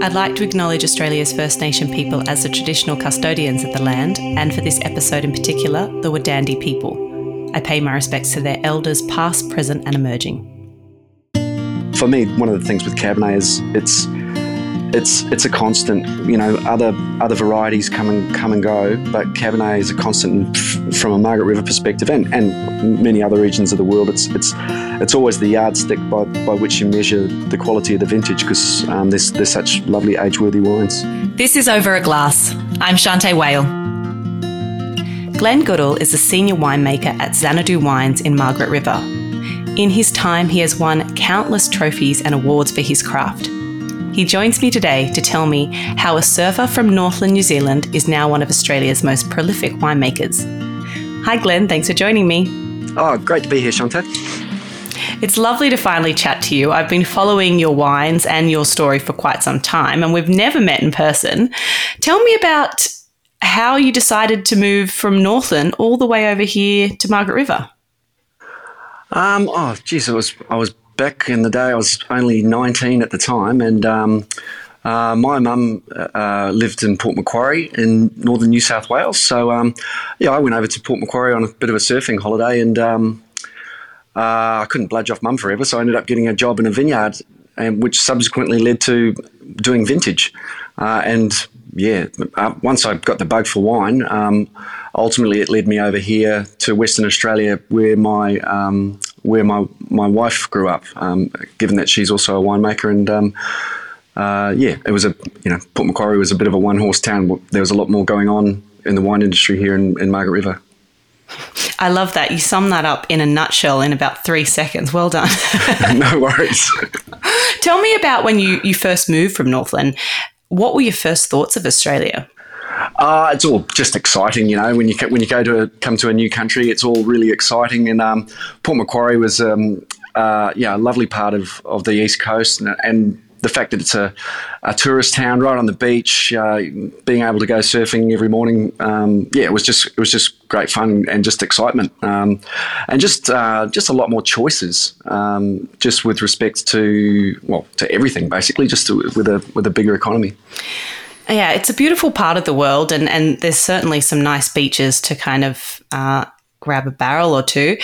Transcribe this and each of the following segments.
I'd like to acknowledge Australia's First Nation people as the traditional custodians of the land, and for this episode in particular, the Wadandi people. I pay my respects to their elders, past, present, and emerging. For me, one of the things with Cabernet is it's it's it's a constant. You know, other other varieties come and come and go, but Cabernet is a constant from a Margaret River perspective, and, and many other regions of the world. It's it's it's always the yardstick by, by which you measure the quality of the vintage because um, there's there's such lovely age-worthy wines. This is over a glass. I'm Shanteh Wale. Glenn Goodall is a senior winemaker at Xanadu Wines in Margaret River. In his time, he has won countless trophies and awards for his craft. He joins me today to tell me how a surfer from Northland, New Zealand is now one of Australia's most prolific winemakers. Hi, Glenn. Thanks for joining me. Oh, great to be here, Shanteh. It's lovely to finally chat to you. I've been following your wines and your story for quite some time, and we've never met in person. Tell me about how you decided to move from Northland all the way over here to Margaret River. Um, oh, geez, I was I was back in the day, I was only 19 at the time, and um, uh, my mum uh, lived in Port Macquarie in northern New South Wales. So, um, yeah, I went over to Port Macquarie on a bit of a surfing holiday, and um, uh, I couldn't bludge off mum forever, so I ended up getting a job in a vineyard, and which subsequently led to doing vintage. Uh, and yeah, uh, once I got the bug for wine, um, ultimately it led me over here to Western Australia, where my um, where my my wife grew up. Um, given that she's also a winemaker, and um, uh, yeah, it was a you know Port Macquarie was a bit of a one horse town. There was a lot more going on in the wine industry here in, in Margaret River. I love that. You sum that up in a nutshell in about three seconds. Well done. no worries. Tell me about when you, you first moved from Northland. What were your first thoughts of Australia? Uh, it's all just exciting, you know. When you when you go to a, come to a new country, it's all really exciting. And um, Port Macquarie was, um, uh, yeah, a lovely part of, of the east coast, and, and the fact that it's a, a, tourist town right on the beach, uh, being able to go surfing every morning, um, yeah, it was just it was just great fun and just excitement, um, and just uh, just a lot more choices, um, just with respect to well to everything basically, just to, with a with a bigger economy. Yeah, it's a beautiful part of the world, and and there's certainly some nice beaches to kind of uh, grab a barrel or two.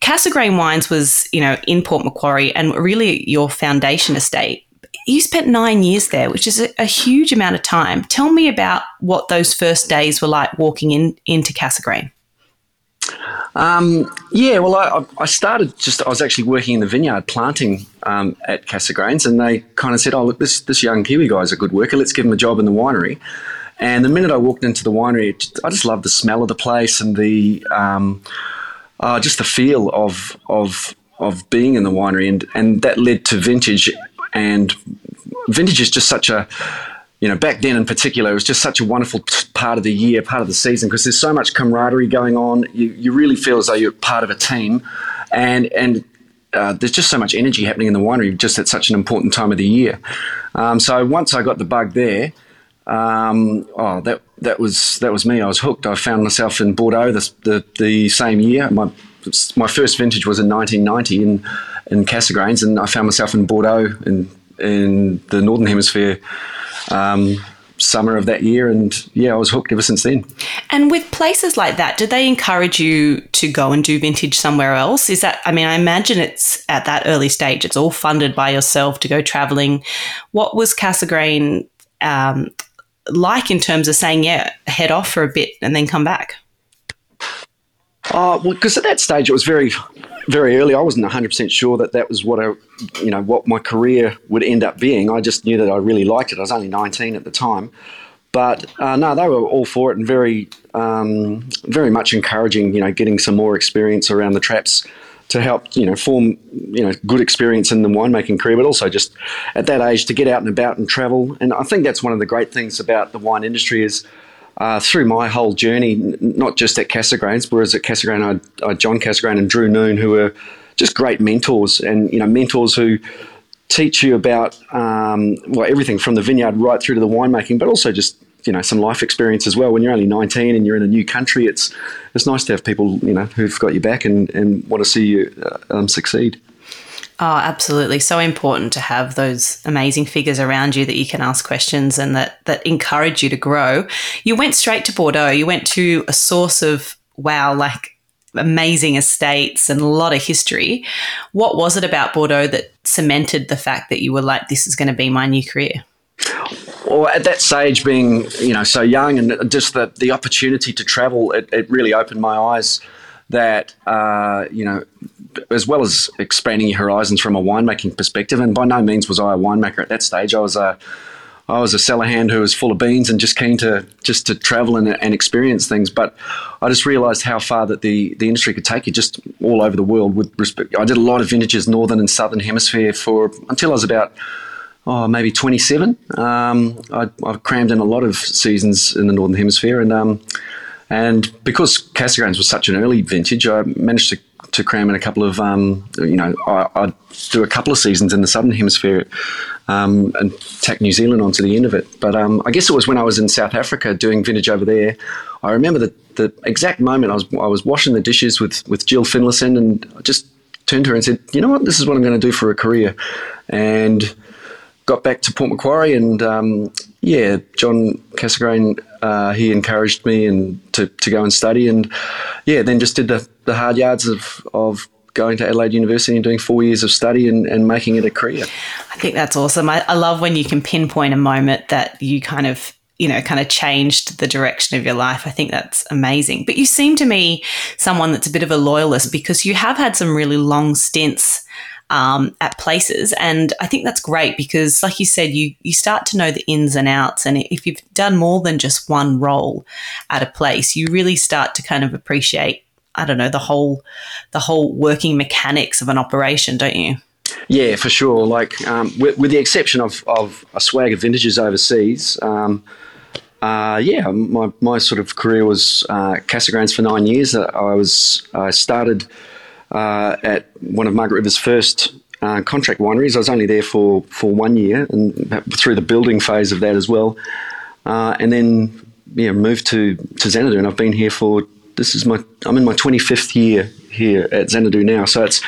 Cassegrain Wines was, you know, in Port Macquarie and really your foundation estate you spent nine years there, which is a, a, huge amount of time. Tell me about what those first days were like walking in into Cassegrain. Um, yeah, well, I, I, started just, I was actually working in the vineyard planting um, at Cassegrains, and they kind of said, Oh, look, this, this young Kiwi guy's a good worker. Let's give him a job in the winery. And the minute I walked into the winery, I just loved the smell of the place and the um, uh, just the feel of, of, of being in the winery. And, and that led to vintage and vintage is just such a you know, back then in particular, it was just such a wonderful part of the year, part of the season, because there's so much camaraderie going on. You, you really feel as though you're part of a team, and and uh, there's just so much energy happening in the winery, just at such an important time of the year. Um, so once I got the bug there, um, oh, that that was that was me. I was hooked. I found myself in Bordeaux the the, the same year. My my first vintage was in 1990 in in Cassegrains, and I found myself in Bordeaux in in the northern hemisphere. Um, summer of that year and yeah I was hooked ever since then. And with places like that did they encourage you to go and do vintage somewhere else is that I mean I imagine it's at that early stage it's all funded by yourself to go traveling what was Cassegrain um, like in terms of saying yeah head off for a bit and then come back Oh, well, because at that stage it was very, very early. I wasn't 100% sure that that was what I, you know, what my career would end up being. I just knew that I really liked it. I was only 19 at the time. But uh, no, they were all for it and very, um, very much encouraging, you know, getting some more experience around the traps to help, you know, form, you know, good experience in the winemaking career, but also just at that age to get out and about and travel. And I think that's one of the great things about the wine industry is uh, through my whole journey, not just at Cassegrains, whereas at Cassegrain, I, I John Cassegrain and Drew Noon, who were just great mentors, and you know mentors who teach you about um, well everything from the vineyard right through to the winemaking, but also just you know some life experience as well. When you're only 19 and you're in a new country, it's it's nice to have people you know who've got your back and, and want to see you uh, um, succeed. Oh, absolutely. So important to have those amazing figures around you that you can ask questions and that that encourage you to grow. You went straight to Bordeaux. You went to a source of wow, like amazing estates and a lot of history. What was it about Bordeaux that cemented the fact that you were like, this is going to be my new career? Well, at that stage, being you know so young and just the the opportunity to travel, it, it really opened my eyes. That uh, you know, as well as expanding your horizons from a winemaking perspective, and by no means was I a winemaker at that stage. I was a I was a cellar hand who was full of beans and just keen to just to travel and, and experience things. But I just realised how far that the, the industry could take you, just all over the world. With respect, I did a lot of vintages, northern and southern hemisphere, for until I was about oh maybe 27. Um, I, I, crammed in a lot of seasons in the northern hemisphere, and um, and because Cassegrains was such an early vintage, I managed to to cram in a couple of, um, you know, I, I, do a couple of seasons in the southern hemisphere um, and tack New Zealand onto the end of it. But um, I guess it was when I was in South Africa doing vintage over there. I remember the, the exact moment I was I was washing the dishes with with Jill Finlayson and I just turned to her and said, you know what, this is what I'm going to do for a career, and got back to Port Macquarie and um, yeah, John Cassegrain, uh, he encouraged me and to, to go and study and yeah, then just did the, the hard yards of, of going to Adelaide University and doing four years of study and, and making it a career. I think that's awesome. I, I love when you can pinpoint a moment that you kind of you know, kind of changed the direction of your life. I think that's amazing. But you seem to me someone that's a bit of a loyalist because you have had some really long stints um, at places. And I think that's great because, like you said, you you start to know the ins and outs. And if you've done more than just one role at a place, you really start to kind of appreciate. I don't know the whole the whole working mechanics of an operation, don't you? Yeah, for sure. Like um, with, with, the exception of, of a swag of vintages overseas, um, uh, yeah, my, my sort of career was uh, Cassegrains for nine years. I was I started uh, at one of Margaret River's first uh, contract wineries. I was only there for, for one year and through the building phase of that as well. Uh, and then yeah, moved to, to Xanadu and I've been here for this is my I'm in my 25th year here at Xanadu now. So it's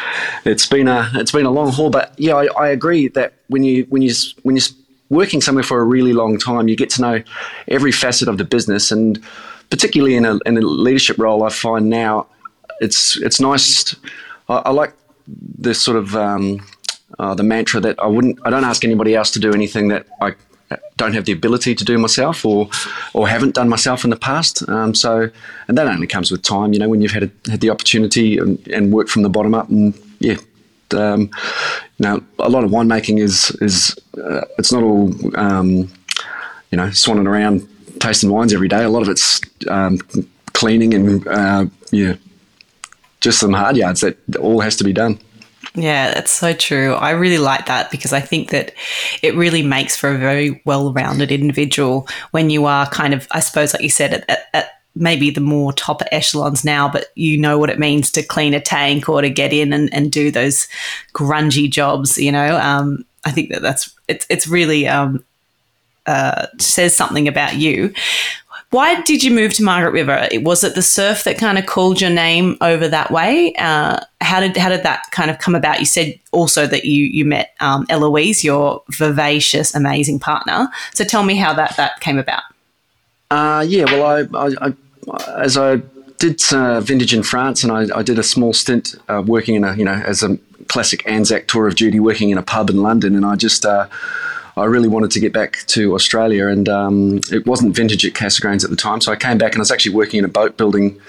it's been a it's been a long haul, but yeah, I, I agree that when you when you when you're working somewhere for a really long time, you get to know every facet of the business, and particularly in a in a leadership role, I find now it's it's nice. I, I like this sort of um, uh, the mantra that I wouldn't. I don't ask anybody else to do anything that I don't have the ability to do myself or or haven't done myself in the past. Um, so, and that only comes with time. You know, when you've had a, had the opportunity and, and worked from the bottom up, and yeah. Um, know, a lot of winemaking is is uh, it's not all um, you know swanning around tasting wines every day. A lot of it's um, cleaning and uh, yeah, just some hard yards that all has to be done. Yeah, that's so true. I really like that because I think that it really makes for a very well rounded individual when you are kind of, I suppose, like you said, at, at, at, maybe the more top echelons now, but you know what it means to clean a tank or to get in and, and do those grungy jobs, you know? Um, I think that that's, it's, it's really, um, uh, says something about you. Why did you move to Margaret River? Was it the surf that kind of called your name over that way? Uh, how did how did that kind of come about? You said also that you you met um, Eloise, your vivacious, amazing partner. So tell me how that that came about. Uh, yeah, well, I, I, I as I did uh, vintage in France, and I, I did a small stint uh, working in a you know as a classic Anzac tour of duty, working in a pub in London, and I just uh, I really wanted to get back to Australia, and um, it wasn't vintage at Cassegrains at the time. So I came back and I was actually working in a boat building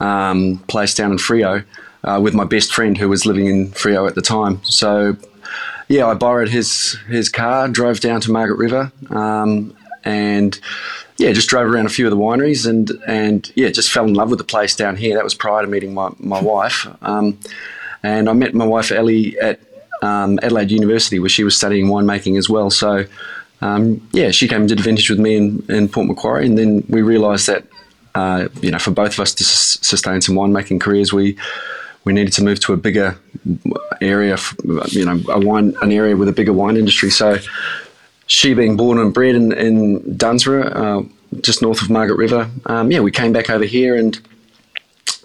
um, place down in Freo uh, with my best friend who was living in Freo at the time. So yeah, I borrowed his his car, drove down to Margaret River, um, and yeah, just drove around a few of the wineries, and and yeah, just fell in love with the place down here. That was prior to meeting my my wife. Um, and I met my wife Ellie at um, Adelaide University, where she was studying winemaking as well. So, um, yeah, she came and did a vintage with me in, in Port Macquarie, and then we realised that uh, you know for both of us to s- sustain some winemaking careers, we we needed to move to a bigger area, you know, a wine an area with a bigger wine industry. So, she being born and bred in, in Dunsborough, uh, just north of Margaret River, um, yeah, we came back over here, and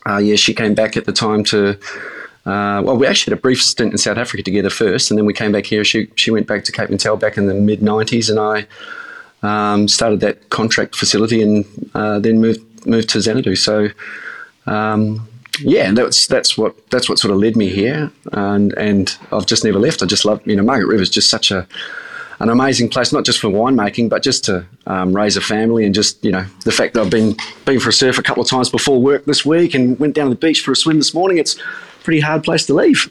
uh, yeah, she came back at the time to uh, well, we actually had a brief stint in South Africa together first, and then we came back here. She she went back to Cape Mentelle back in the mid '90s, and I um, started that contract facility, and uh, then moved moved to Xanadu. So. Um, yeah, that's that's what that's what sort of led me here, and and I've just never left. I just love you know Margaret River is just such a an amazing place, not just for winemaking, but just to um, raise a family and just you know the fact that I've been been for a surf a couple of times before work this week and went down to the beach for a swim this morning. It's pretty hard place to leave.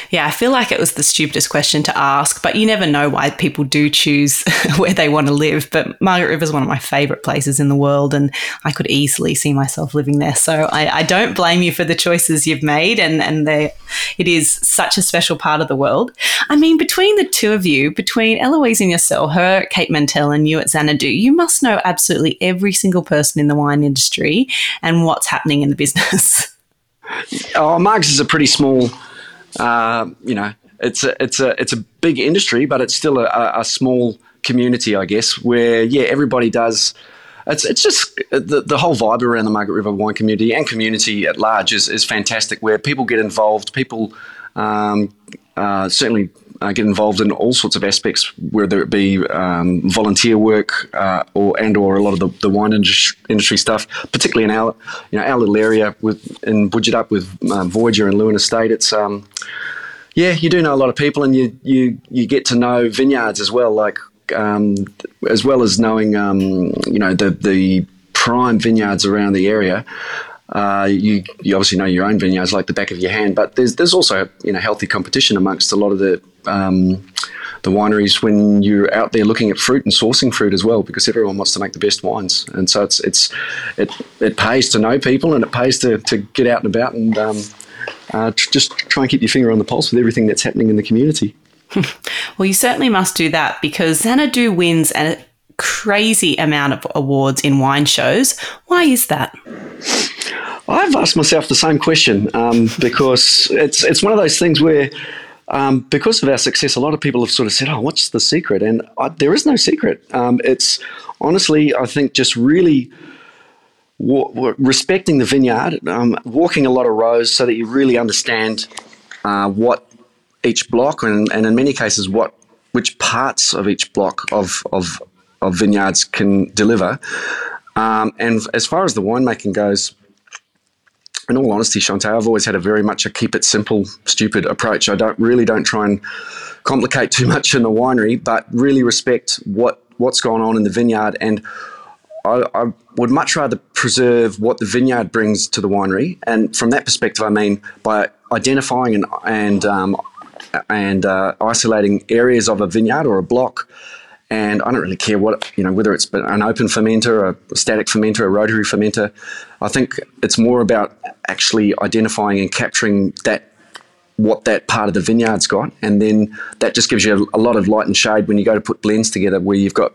yeah, I feel like it was the stupidest question to ask, but you never know why people do choose where they want to live. But Margaret River is one of my favourite places in the world, and I could easily see myself living there. So I, I don't blame you for the choices you've made, and and it is such a special part of the world. I mean, between the two of you, between Eloise and yourself, her at Cape Mentelle and you at Xanadu, you must know absolutely every single person in the wine industry and what's happening in the business. Oh, Margs is a pretty small, uh, you know, it's a it's a it's a big industry, but it's still a, a small community, I guess, where yeah, everybody does. It's, it's just the, the whole vibe around the Margaret River wine community and community at large is, is fantastic, where people get involved. People um, uh, certainly get involved in all sorts of aspects, whether it be um, volunteer work uh, or and or a lot of the, the wine industry stuff, particularly in our you know our little area with in Boodjidup with um, Voyager and Leeuwin Estate. It's um, yeah, you do know a lot of people, and you you you get to know vineyards as well, like um, as well as knowing um, you know the the prime vineyards around the area. Uh, you, you obviously know your own vineyards like the back of your hand, but there's there's also you know healthy competition amongst a lot of the um, the wineries when you're out there looking at fruit and sourcing fruit as well, because everyone wants to make the best wines, and so it's it's it it pays to know people and it pays to, to get out and about and um, uh, just try and keep your finger on the pulse with everything that's happening in the community. well, you certainly must do that because Xanadu wins a crazy amount of awards in wine shows. Why is that? I've asked myself the same question um, because it's it's one of those things where. Um, because of our success, a lot of people have sort of said, "Oh, what's the secret?" And I, there is no secret. Um, it's honestly, I think, just really respecting the vineyard, um, walking a lot of rows, so that you really understand uh, what each block, and, and in many cases, what which parts of each block of of, of vineyards can deliver. Um, and as far as the winemaking goes, in all honesty, Shanteh, I've always had a very much a keep it simple, stupid approach. I don't really don't try and complicate too much in the winery, but really respect what what's going on in the vineyard. And I, I would much rather preserve what the vineyard brings to the winery. And from that perspective, I mean by identifying and and um, and uh, isolating areas of a vineyard or a block and I don't really care what you know whether it's an open fermenter, a static fermenter, a rotary fermenter. I think it's more about actually identifying and capturing that what that part of the vineyard's got, and then that just gives you a, lot of light and shade when you go to put blends together, where you've got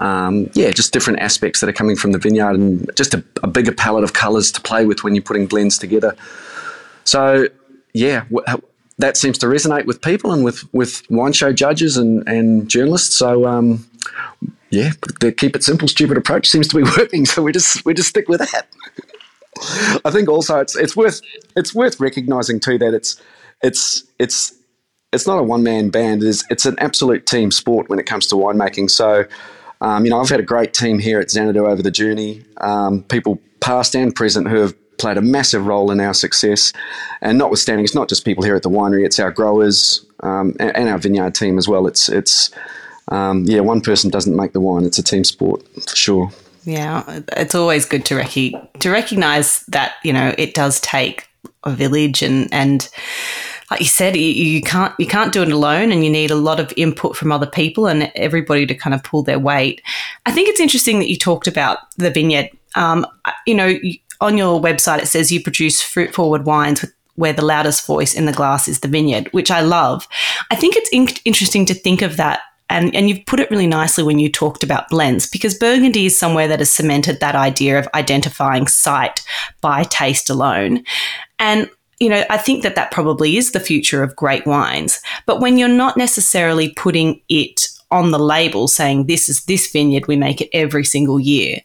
um, yeah, just different aspects that are coming from the vineyard, and just a, a bigger palette of colours to play with when you're putting blends together. So yeah, that seems to resonate with people and with, with wine show judges and, and journalists. So, um, yeah, the keep it simple, stupid approach seems to be working. So we just we just stick with that. I think also it's it's worth it's worth recognizing too that it's it's it's it's not a one man band. It's it's an absolute team sport when it comes to winemaking. So. Um, you know, I've had a great team here at Xanadu over the journey. Um, people past and present who have played a massive role in our success. And notwithstanding, it's not just people here at the winery; it's our growers um, and, and, our vineyard team as well. It's it's um, yeah, one person doesn't make the wine; it's a team sport for sure. Yeah, it's always good to rec- to recognize that you know it does take a village and and like you said, you, you, can't you can't do it alone, and you need a lot of input from other people and everybody to kind of pull their weight. I think it's interesting that you talked about the vineyard. Um, you know, on your website, it says you produce fruit forward wines with, where the loudest voice in the glass is the vineyard, which I love. I think it's in- interesting to think of that. And, and you've put it really nicely when you talked about blends because Burgundy is somewhere that has cemented that idea of identifying sight by taste alone. And you know, I think that that probably is the future of great wines. But when you're not necessarily putting it on the label saying this is this vineyard, we make it every single year,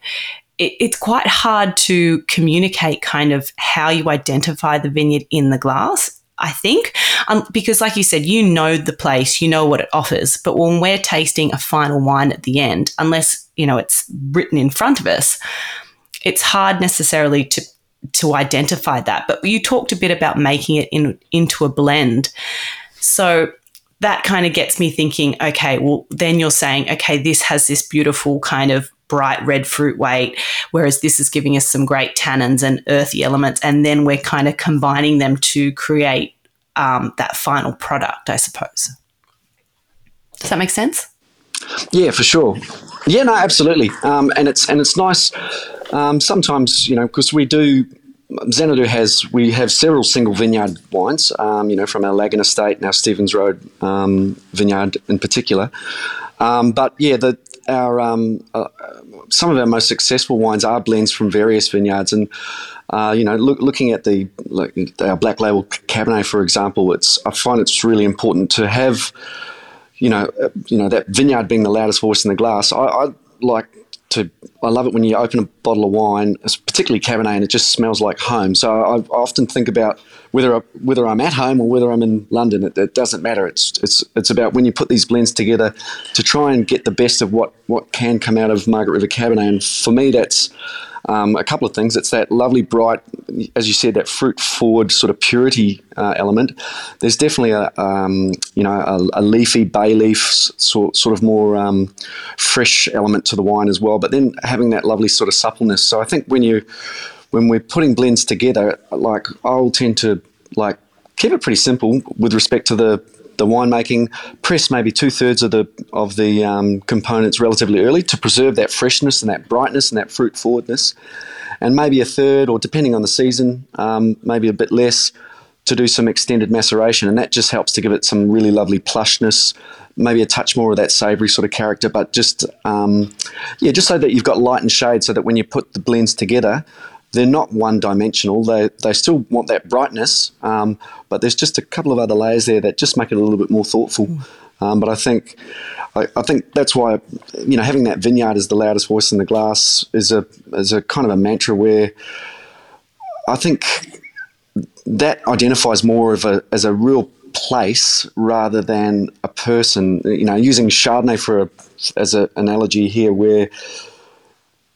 it, it's quite hard to communicate kind of how you identify the vineyard in the glass. I think, um, because like you said, you know the place, you know what it offers. But when we're tasting a final wine at the end, unless you know it's written in front of us, it's hard necessarily to to identify that. But you talked a bit about making it in into a blend, so that kind of gets me thinking. Okay, well then you're saying, okay, this has this beautiful kind of bright red fruit weight, whereas this is giving us some great tannins and earthy elements. And then we're kind of combining them to create um, that final product, I suppose. Does that make sense? Yeah, for sure. Yeah, no, absolutely. Um, and it's and it's nice. Um, sometimes you know because we do. Xanadu has we have several single vineyard wines, um, you know, from our Lagan estate and our Stevens Road um, vineyard in particular. Um, but yeah, the our um, uh, some of our most successful wines are blends from various vineyards, and uh, you know, look, looking at the like, our black label Cabernet, for example, it's I find it's really important to have, you know, uh, you know that vineyard being the loudest voice in the glass. I, I like to I love it when you open a bottle of wine, particularly Cabernet, and it just smells like home. So I, often think about whether I, whether I'm at home or whether I'm in London. It, it, doesn't matter. It's it's it's about when you put these blends together to try and get the best of what what can come out of Margaret River Cabernet. And for me, that's um, a couple of things. It's that lovely, bright, as you said, that fruit forward sort of purity uh, element. There's definitely a um, you know a, a, leafy bay leaf sort sort of more um, fresh element to the wine as well. But then having that lovely sort of suppleness. So I think when you when we're putting blends together, like I'll tend to like keep it pretty simple with respect to the the winemaking, press maybe two thirds of the of the um, components relatively early to preserve that freshness and that brightness and that fruit forwardness, and maybe a third, or depending on the season, um, maybe a bit less, to do some extended maceration, and that just helps to give it some really lovely plushness, maybe a touch more of that savoury sort of character, but just um, yeah, just so that you've got light and shade, so that when you put the blends together, they're not one dimensional. They, they still want that brightness, um, but there's just a couple of other layers there that just make it a little bit more thoughtful. Mm. Um, but I think I, I, think that's why you know having that vineyard as the loudest voice in the glass is a is a kind of a mantra where I think that identifies more of a as a real place rather than a person. You know, using Chardonnay for a, as an analogy here, where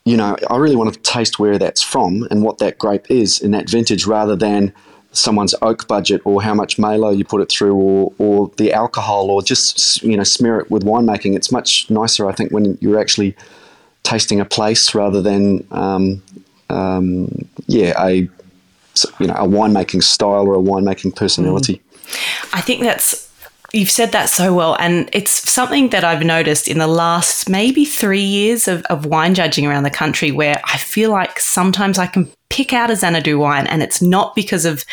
you know, I really want to taste where that's from and what that grape is in that vintage rather than someone's oak budget or how much Malo you put it through or, or the alcohol or just, you know, smear it with winemaking. It's much nicer, I think, when you're actually tasting a place rather than, um, um, yeah, a, you know, a winemaking style or a winemaking personality. Mm. I think that's You've said that so well. And it's something that I've noticed in the last maybe three years of, of wine judging around the country where I feel like sometimes I can pick out a Xanadu wine and it's not because of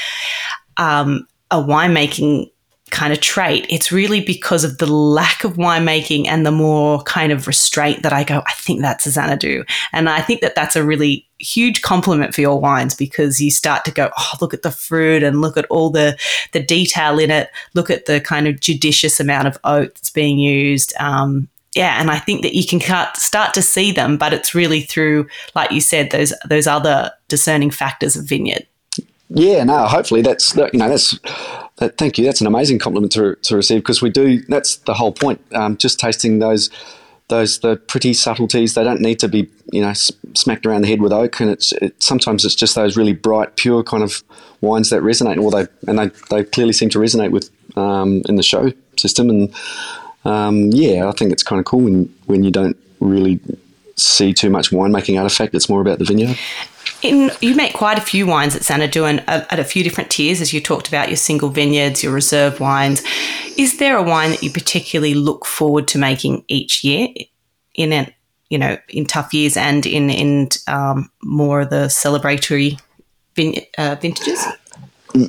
um, a winemaking kind of trait. It's really because of the lack of winemaking and the more kind of restraint that I go, I think that's a Xanadu. And I think that that's a really huge compliment for your wines because you start to go, oh, look at the fruit and look at all the, the detail in it. Look at the kind of judicious amount of oak that's being used. Um, yeah, and I think that you can start to see them, but it's really through, like you said, those those other discerning factors of vineyard. Yeah, no, hopefully that's you know that's that, thank you. That's an amazing compliment to, to receive because we do. That's the whole point. Um, just tasting those those the pretty subtleties. They don't need to be you know smacked around the head with oak, and it's it, sometimes it's just those really bright, pure kind of wines that resonate. Well, they and they, they clearly seem to resonate with um, in the show system, and um, yeah, I think it's kind of cool when when you don't really see too much winemaking artifact. It's more about the vineyard. In, you make quite a few wines at Xanadu and at a few different tiers, as you talked about your single vineyards, your reserve wines. Is there a wine that you particularly look forward to making each year in it, you know, in tough years and in in um, more of the celebratory vin- uh, vintages?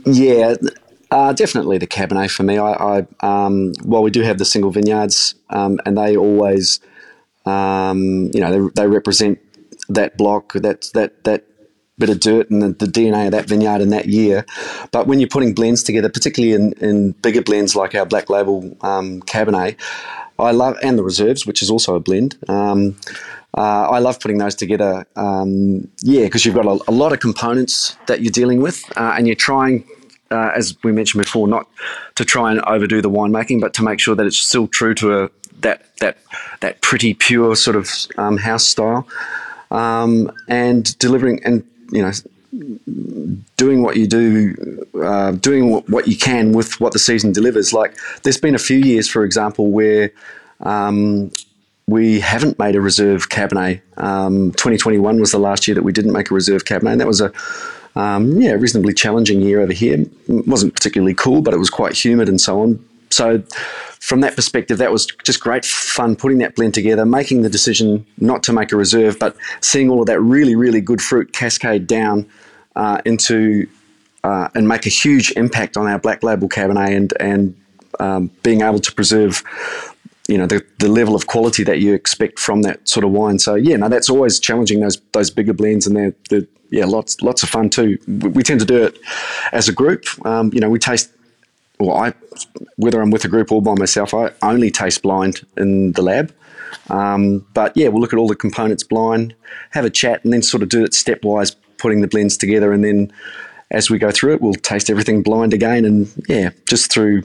Yeah, uh, definitely the Cabernet for me. I, I um, well, we do have the single vineyards, um, and they always, um, you know, they, they represent that block, that that that bit of dirt and the, the, DNA of that vineyard in that year. But when you're putting blends together, particularly in, in bigger blends like our Black Label um, Cabernet, I love and the reserves, which is also a blend. Um, uh, I love putting those together. Um, yeah, because you've got a, a, lot of components that you're dealing with, uh, and you're trying, uh, as we mentioned before, not to try and overdo the winemaking, but to make sure that it's still true to a, that that that pretty pure sort of um, house style, um, and delivering and you know doing what you do, uh, doing what you can with what the season delivers. Like there's been a few years, for example, where um, we haven't made a reserve Cabernet. Um, 2021 was the last year that we didn't make a reserve Cabernet, and that was a um, yeah reasonably challenging year over here. It wasn't particularly cool, but it was quite humid and so on. So, from that perspective, that was just great fun putting that blend together, making the decision not to make a reserve, but seeing all of that really, really good fruit cascade down uh, into uh, and make a huge impact on our black label Cabernet and and um, being able to preserve you know the, the level of quality that you expect from that sort of wine. So yeah, no, that's always challenging those those bigger blends, and they're, they're yeah, lots lots of fun too. We, we tend to do it as a group. Um, you know, we taste. Well, I whether I'm with a group or by myself, I only taste blind in the lab. Um, but yeah, we'll look at all the components blind, have a chat, and then sort of do it stepwise, putting the blends together, and then as we go through it, we'll taste everything blind again, and yeah, just through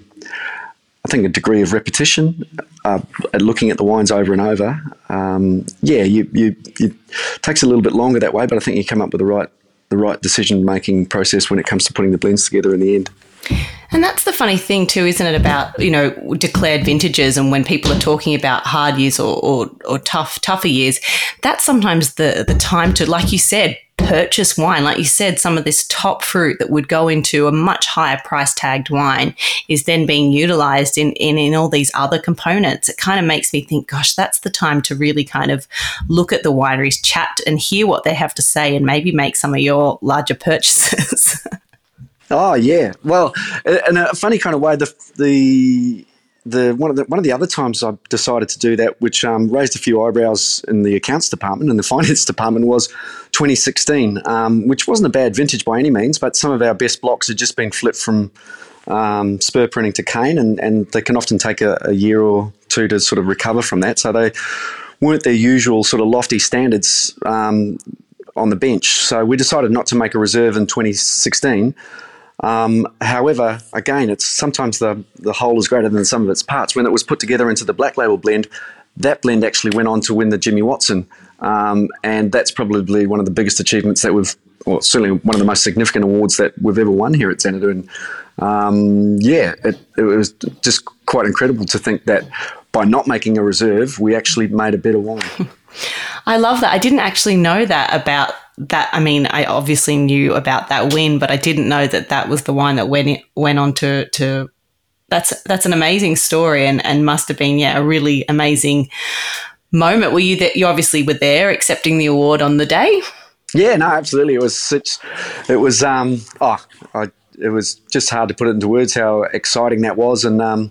I think a degree of repetition, uh, looking at the wines over and over. Um, yeah, you, you, you takes a little bit longer that way, but I think you come up with the right the right decision making process when it comes to putting the blends together in the end. And that's the funny thing too, isn't it? About you know declared vintages, and when people are talking about hard years or, or, or tough tougher years, that's sometimes the the time to, like you said, purchase wine. Like you said, some of this top fruit that would go into a much higher price tagged wine is then being utilized in, in, in all these other components. It kind of makes me think, gosh, that's the time to really kind of look at the wineries, chat and hear what they have to say, and maybe make some of your larger purchases. oh yeah, well, in a funny kind of way, the the the one of the one of the other times I decided to do that, which um, raised a few eyebrows in the accounts department and the finance department, was 2016, um, which wasn't a bad vintage by any means, but some of our best blocks had just been flipped from um, spur pruning to cane, and, and they can often take a, a, year or two to sort of recover from that. So they weren't their usual sort of lofty standards um, on the bench. So we decided not to make a reserve in 2016. Um, however, again, it's sometimes the, the whole is greater than some of its parts. When it was put together into the Black Label blend, that blend actually went on to win the Jimmy Watson, um, and that's probably one of the biggest achievements that we've, or certainly one of the most significant awards that we've ever won here at Xanadu. And um, yeah, it, it, was just quite incredible to think that by not making a reserve, we actually made a better wine. I love that. I didn't actually know that about that. I mean, I obviously knew about that win, but I didn't know that that was the wine that went went on to to. That's that's an amazing story, and and must have been yeah a really amazing moment. Were you that you obviously were there accepting the award on the day? Yeah, no, absolutely. It was such. It was um. Oh, I, it was just hard to put it into words how exciting that was, and um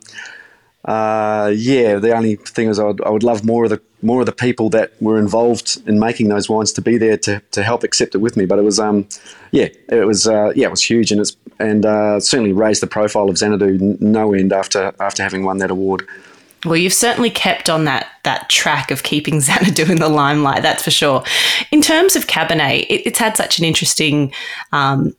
uh, yeah, the only thing is I would, I would love more of the more of the people that were involved in making those wines to be there to, to help accept it with me. But it was um, yeah, it was uh, yeah, it was huge, and it's and uh, certainly raised the profile of Xanadu no end after after having won that award. Well, you've certainly kept on that that track of keeping Xanadu in the limelight. That's for sure. In terms of Cabernet, it, it's had such an interesting um,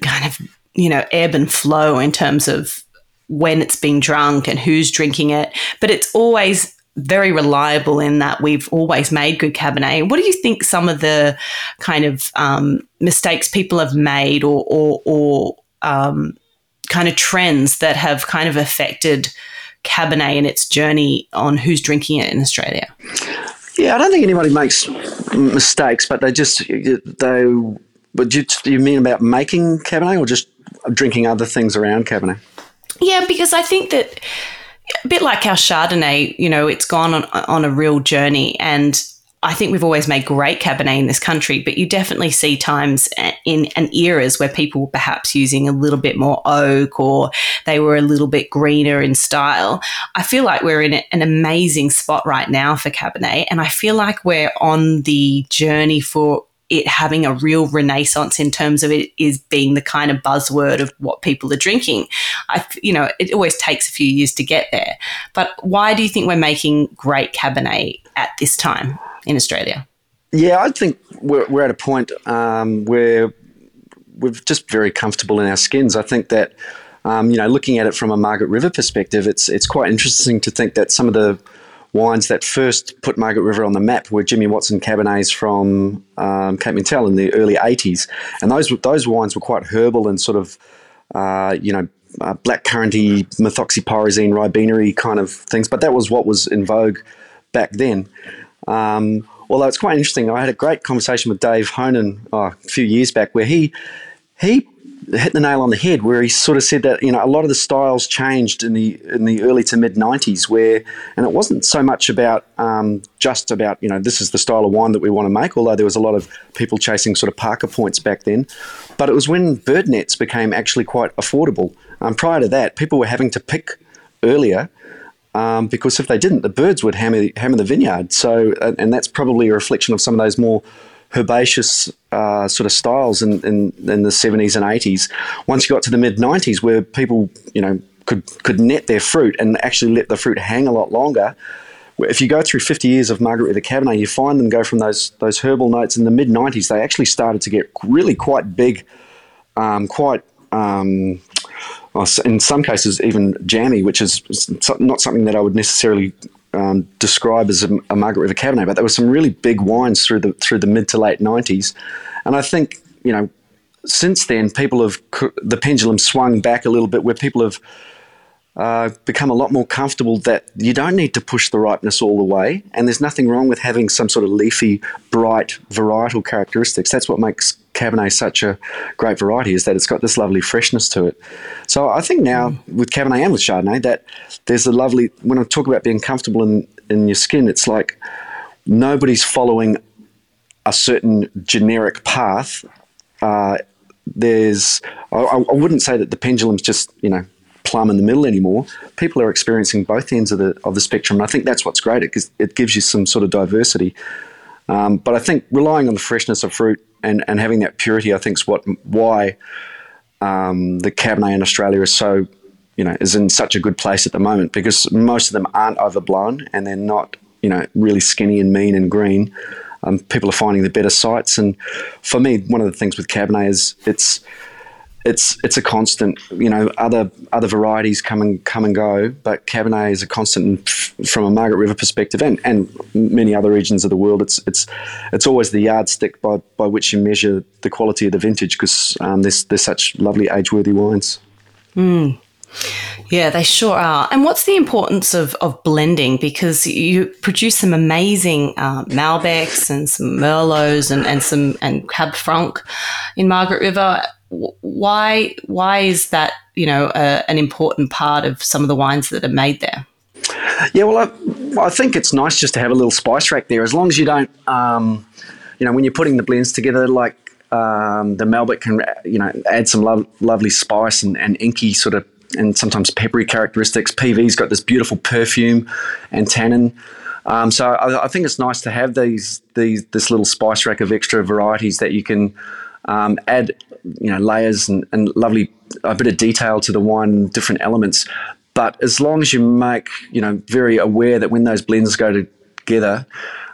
kind of you know ebb and flow in terms of when it's been drunk and who's drinking it, but it's always very reliable in that we've always made good Cabernet. What do you think some of the kind of um, mistakes people have made or, or, or um, kind of trends that have kind of affected Cabernet in its journey on who's drinking it in Australia? Yeah, I don't think anybody makes mistakes, but they just they. But do you, you mean about making Cabernet or just drinking other things around Cabernet? Yeah, because I think that a bit like our Chardonnay, you know, it's gone on, on a real journey. And I think we've always made great Cabernet in this country, but you definitely see times eh, in and eras where people were perhaps using a little bit more oak or they were a little bit greener in style. I feel like we're in an amazing spot right now for Cabernet, and I feel like we're on the journey for it having a real renaissance in terms of it is being the kind of buzzword of what people are drinking. I, you know, it always takes a few years to get there. But why do you think we're making great Cabernet at this time? in Australia? Yeah, I think we're, we're at a point um, where we're just very comfortable in our skins. I think that, um, you know, looking at it from a Margaret River perspective, it's it's quite interesting to think that some of the wines that first put Margaret River on the map were Jimmy Watson Cabernets from um, Cape Mentelle in the early 80s. And those, those wines were quite herbal and sort of, uh, you know, uh, black curranty, methoxypyrazine, ribenery kind of things. But that was what was in vogue back then. Um, although it's quite interesting, I had a great conversation with Dave Honan oh, a few years back where he he hit the nail on the head where he sort of said that you know a lot of the styles changed in the in the early to mid 90s where and it wasn't so much about um, just about you know this is the style of wine that we want to make although there was a lot of people chasing sort of Parker points back then. But it was when bird nets became actually quite affordable. Um, prior to that people were having to pick earlier um, because if they didn't the birds would hammer hammer the vineyard. So and, and that's probably a reflection of some of those more herbaceous uh, sort of styles in, in, in, the 70s and 80s. Once you got to the mid 90s, where people, you know, could, could net their fruit and actually let the fruit hang a lot longer. If you go through 50 years of Margaret River Cabernet, you find them go from those those herbal notes in the mid 90s. They actually started to get really quite big, um, quite um, in some cases even jammy, which is not something that I would necessarily um, describe as a, a, Margaret River Cabernet, but there were some really big wines through the through the mid to late nineties, and I think you know since then people have the pendulum swung back a little bit where people have uh, become a lot more comfortable that you don't need to push the ripeness all the way, and there's nothing wrong with having some sort of leafy, bright varietal characteristics. That's what makes Cabernet such a great variety is that it's got this lovely freshness to it. So I think now mm. with Cabernet and with Chardonnay that there's a lovely when I talk about being comfortable in in your skin, it's like nobody's following a certain generic path. Uh, there's I, I wouldn't say that the pendulum's just you know plumb in the middle anymore. People are experiencing both ends of the of the spectrum. And I think that's what's great. It, it gives you some sort of diversity. Um, but I think relying on the freshness of fruit and, and having that purity, I think, is what why um, the Cabernet in Australia is so you know is in such a good place at the moment because most of them aren't overblown and they're not you know really skinny and mean and green. Um, people are finding the better sites, and for me, one of the things with Cabernet is it's it's it's a constant. You know, other other varieties come and come and go, but Cabernet is a constant from a Margaret River perspective, and, and many other regions of the world. It's it's it's always the yardstick by, by which you measure the quality of the vintage because um, there's such lovely age worthy wines. Mm. Yeah, they sure are. And what's the importance of, of blending? Because you produce some amazing uh, Malbecs and some Merlots and, and some and Cab Franc in Margaret River why why is that you know a, an important part of some of the wines that are made there? Yeah, well, I, I, think it's nice just to have a little spice rack there, as long as you don't, um, you know, when you're putting the blends together, like um, the Malbec can, you know, add some lo- lovely spice and, and inky sort of, and sometimes peppery characteristics. PV's got this beautiful perfume and tannin. Um, so I, I, think it's nice to have these these this little spice rack of extra varieties that you can um, add you know layers and, and lovely a bit of detail to the wine, different elements. But as long as you make you know very aware that when those blends go together,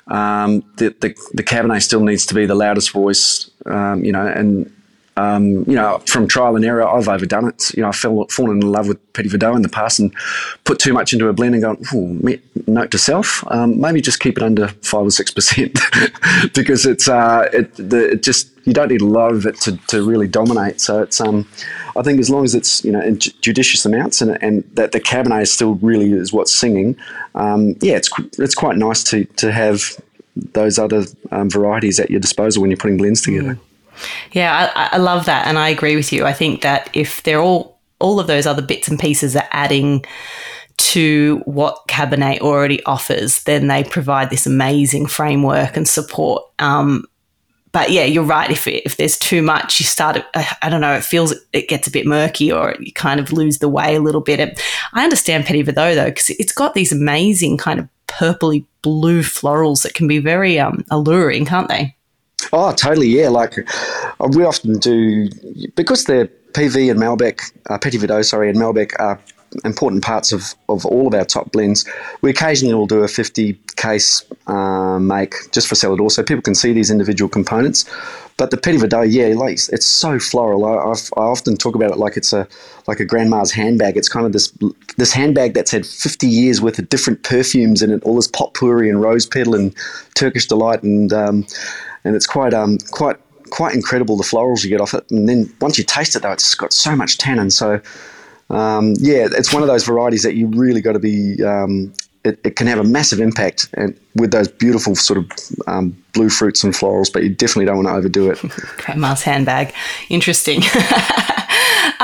um, the, the, the Cabernet still needs to be the loudest voice, um, you know, and um, you know, from trial and error, I've overdone it. You know, I fell fallen in love with Petit Verdot in the past and put too much into a blend and gone, note to self, um, maybe just keep it under five or six percent because it's uh, it, the, it just you don't need a lot of it to, to really dominate. So it's um, I think as long as it's you know in judicious amounts and, and that the Cabernet is still really is what's singing, um, yeah, it's it's quite nice to to have those other um, varieties at your disposal when you're putting blends together. Mm. Yeah, I, I love that, and I agree with you. I think that if they're all all of those other bits and pieces are adding to what Cabernet already offers, then they provide this amazing framework and support. Um, but yeah, you're right. If if there's too much, you start. I don't know. It feels it gets a bit murky, or you kind of lose the way a little bit. I understand Petit Verdot though, because it's got these amazing kind of purpley blue florals that can be very um, alluring, can't they? Oh, totally. Yeah. Like uh, we often do because they're PV and Malbec, uh, Petit Verdot, sorry, and Malbec are important parts of, of all of our top blends. We occasionally will do a 50 case uh, make just for cellar door so people can see these individual components. But the Petit Verdot, yeah, like it's so floral. I, I've, I often talk about it like it's a like a grandma's handbag. It's kind of this this handbag that's had 50 years worth of different perfumes in it, all this potpourri and rose petal and Turkish delight, and um, and it's quite um quite quite incredible the florals you get off it. And then once you taste it, though, it's got so much tannin. So um, yeah, it's one of those varieties that you really got to be um, it, it, can have a massive impact and with those beautiful sort of um, blue fruits and florals, but you definitely don't want to overdo it. Grandma's handbag. Interesting.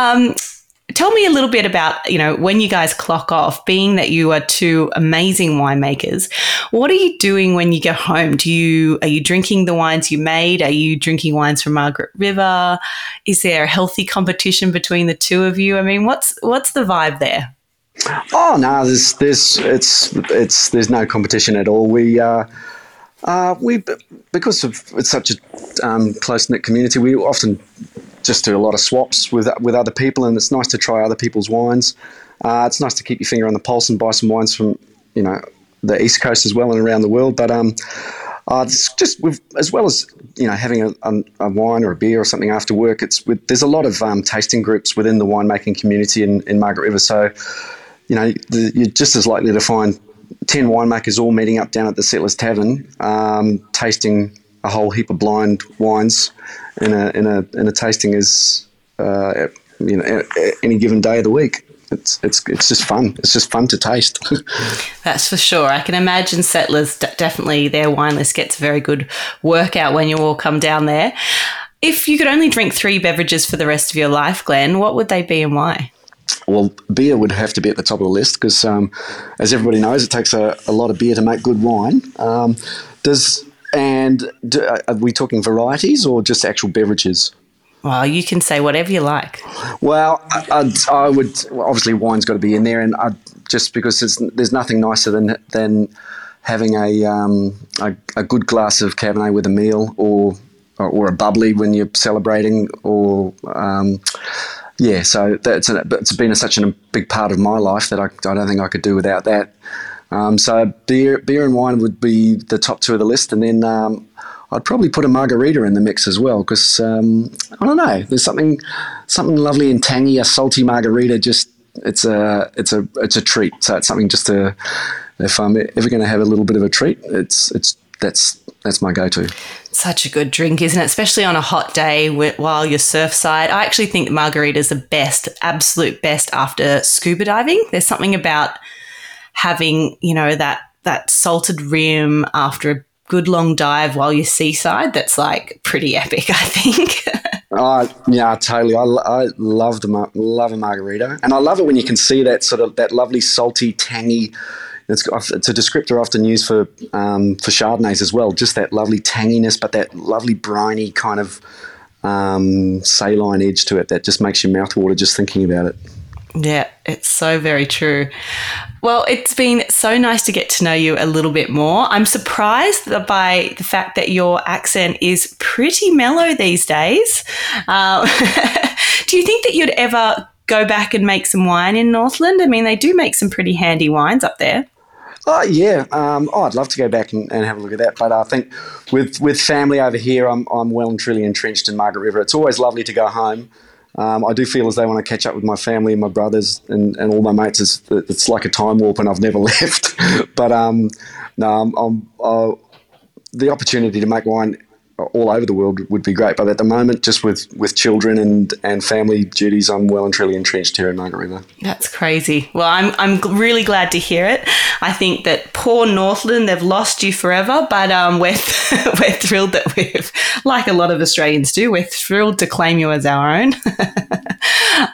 tell me a little bit about, you know, when you guys clock off, being that you are two amazing winemakers, what are you doing when you get home? Do you, are you drinking the wines you made? Are you drinking wines from Margaret River? Is there a healthy competition between the two of you? I mean, what's, what's the vibe there? Oh no, there's there's it's it's there's no competition at all. We uh, uh, we because of it's such a um, close knit community, we often just do a lot of swaps with with other people, and it's nice to try other people's wines. Uh, it's nice to keep your finger on the pulse and buy some wines from you know the east coast as well and around the world. But um, uh, it's just with, as well as you know having a, a, a, wine or a beer or something after work. It's with, there's a lot of um, tasting groups within the winemaking community in, in Margaret River, so you know, the, you're just as likely to find 10 winemakers all meeting up down at the Settlers Tavern, um, tasting a whole heap of blind wines in a, in a, in a tasting is uh, you know, any given day of the week. It's, it's, it's just fun. It's just fun to taste. That's for sure. I can imagine Settlers definitely their wine list gets a very good workout when you all come down there. If you could only drink three beverages for the rest of your life, Glenn, what would they be and why? Well, beer would have to be at the top of the list because, um, as everybody knows, it takes a, a, lot of beer to make good wine. Um, does and do, are we talking varieties or just actual beverages? Well, you can say whatever you like. Well, I, I would obviously wine's got to be in there, and I'd, just because there's, there's nothing nicer than than having a, um, a, a good glass of Cabernet with a meal, or or a bubbly when you're celebrating, or um, yeah, so that's an, it's been a, such a big part of my life that I, I don't think I could do without that. Um, so beer, beer and wine would be the top two of the list, and then um, I'd probably put a margarita in the mix as well because um, I don't know. There's something something lovely and tangy. A salty margarita just it's a it's a it's a treat. So it's something just to if I'm ever going to have a little bit of a treat, it's it's that's that's my go-to. Such a good drink, isn't it? Especially on a hot day while you're surfside. I actually think margaritas the best, absolute best after scuba diving. There's something about having, you know, that that salted rim after a good long dive while you're seaside. That's like pretty epic, I think. uh, yeah, totally. I, I love the love a margarita, and I love it when you can see that sort of that lovely salty, tangy it's, it's a descriptor often used for um, for Chardonnays as well. Just that lovely tanginess, but that lovely briny kind of um, saline edge to it that just makes your mouth water just thinking about it. Yeah, it's so very true. Well, it's been so nice to get to know you a little bit more. I'm surprised by the fact that your accent is pretty mellow these days. Uh, do you think that you'd ever go back and make some wine in Northland? I mean, they do make some pretty handy wines up there. Oh yeah, um, oh, I'd love to go back and, and, have a look at that. But I think with with family over here, I'm I'm well and truly entrenched in Margaret River. It's always lovely to go home. Um, I do feel as though when I catch up with my family and my brothers and, and all my mates, it's, it's like a time warp and I've never left. but um, no, I'm, I'm uh, the opportunity to make wine all over the world would be great. But at the moment, just with, with children and, and family duties, I'm well and truly entrenched here in Margaret That's crazy. Well, I'm, I'm really glad to hear it. I think that poor Northland, they've lost you forever, but um, we're, we're thrilled that we've, like a lot of Australians do, we're thrilled to claim you as our own.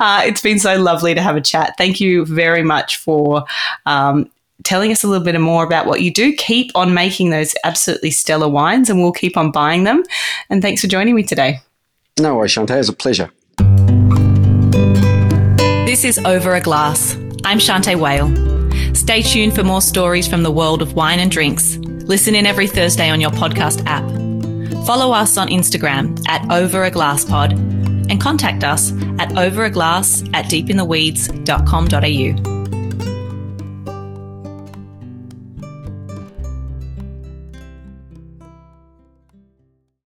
uh, it's been so lovely to have a chat. Thank you very much for um, telling us a little bit more about what you do. Keep on making those absolutely stellar wines, and we'll keep on buying them. And thanks for joining me today. No worries, Shanteh. It was a pleasure. This is Over a Glass. I'm Shanteh Wale. Stay tuned for more stories from the world of wine and drinks. Listen in every Thursday on your podcast app. Follow us on Instagram at Over a Glass Pod and contact us at overaglass at deepintheweeds.com.au.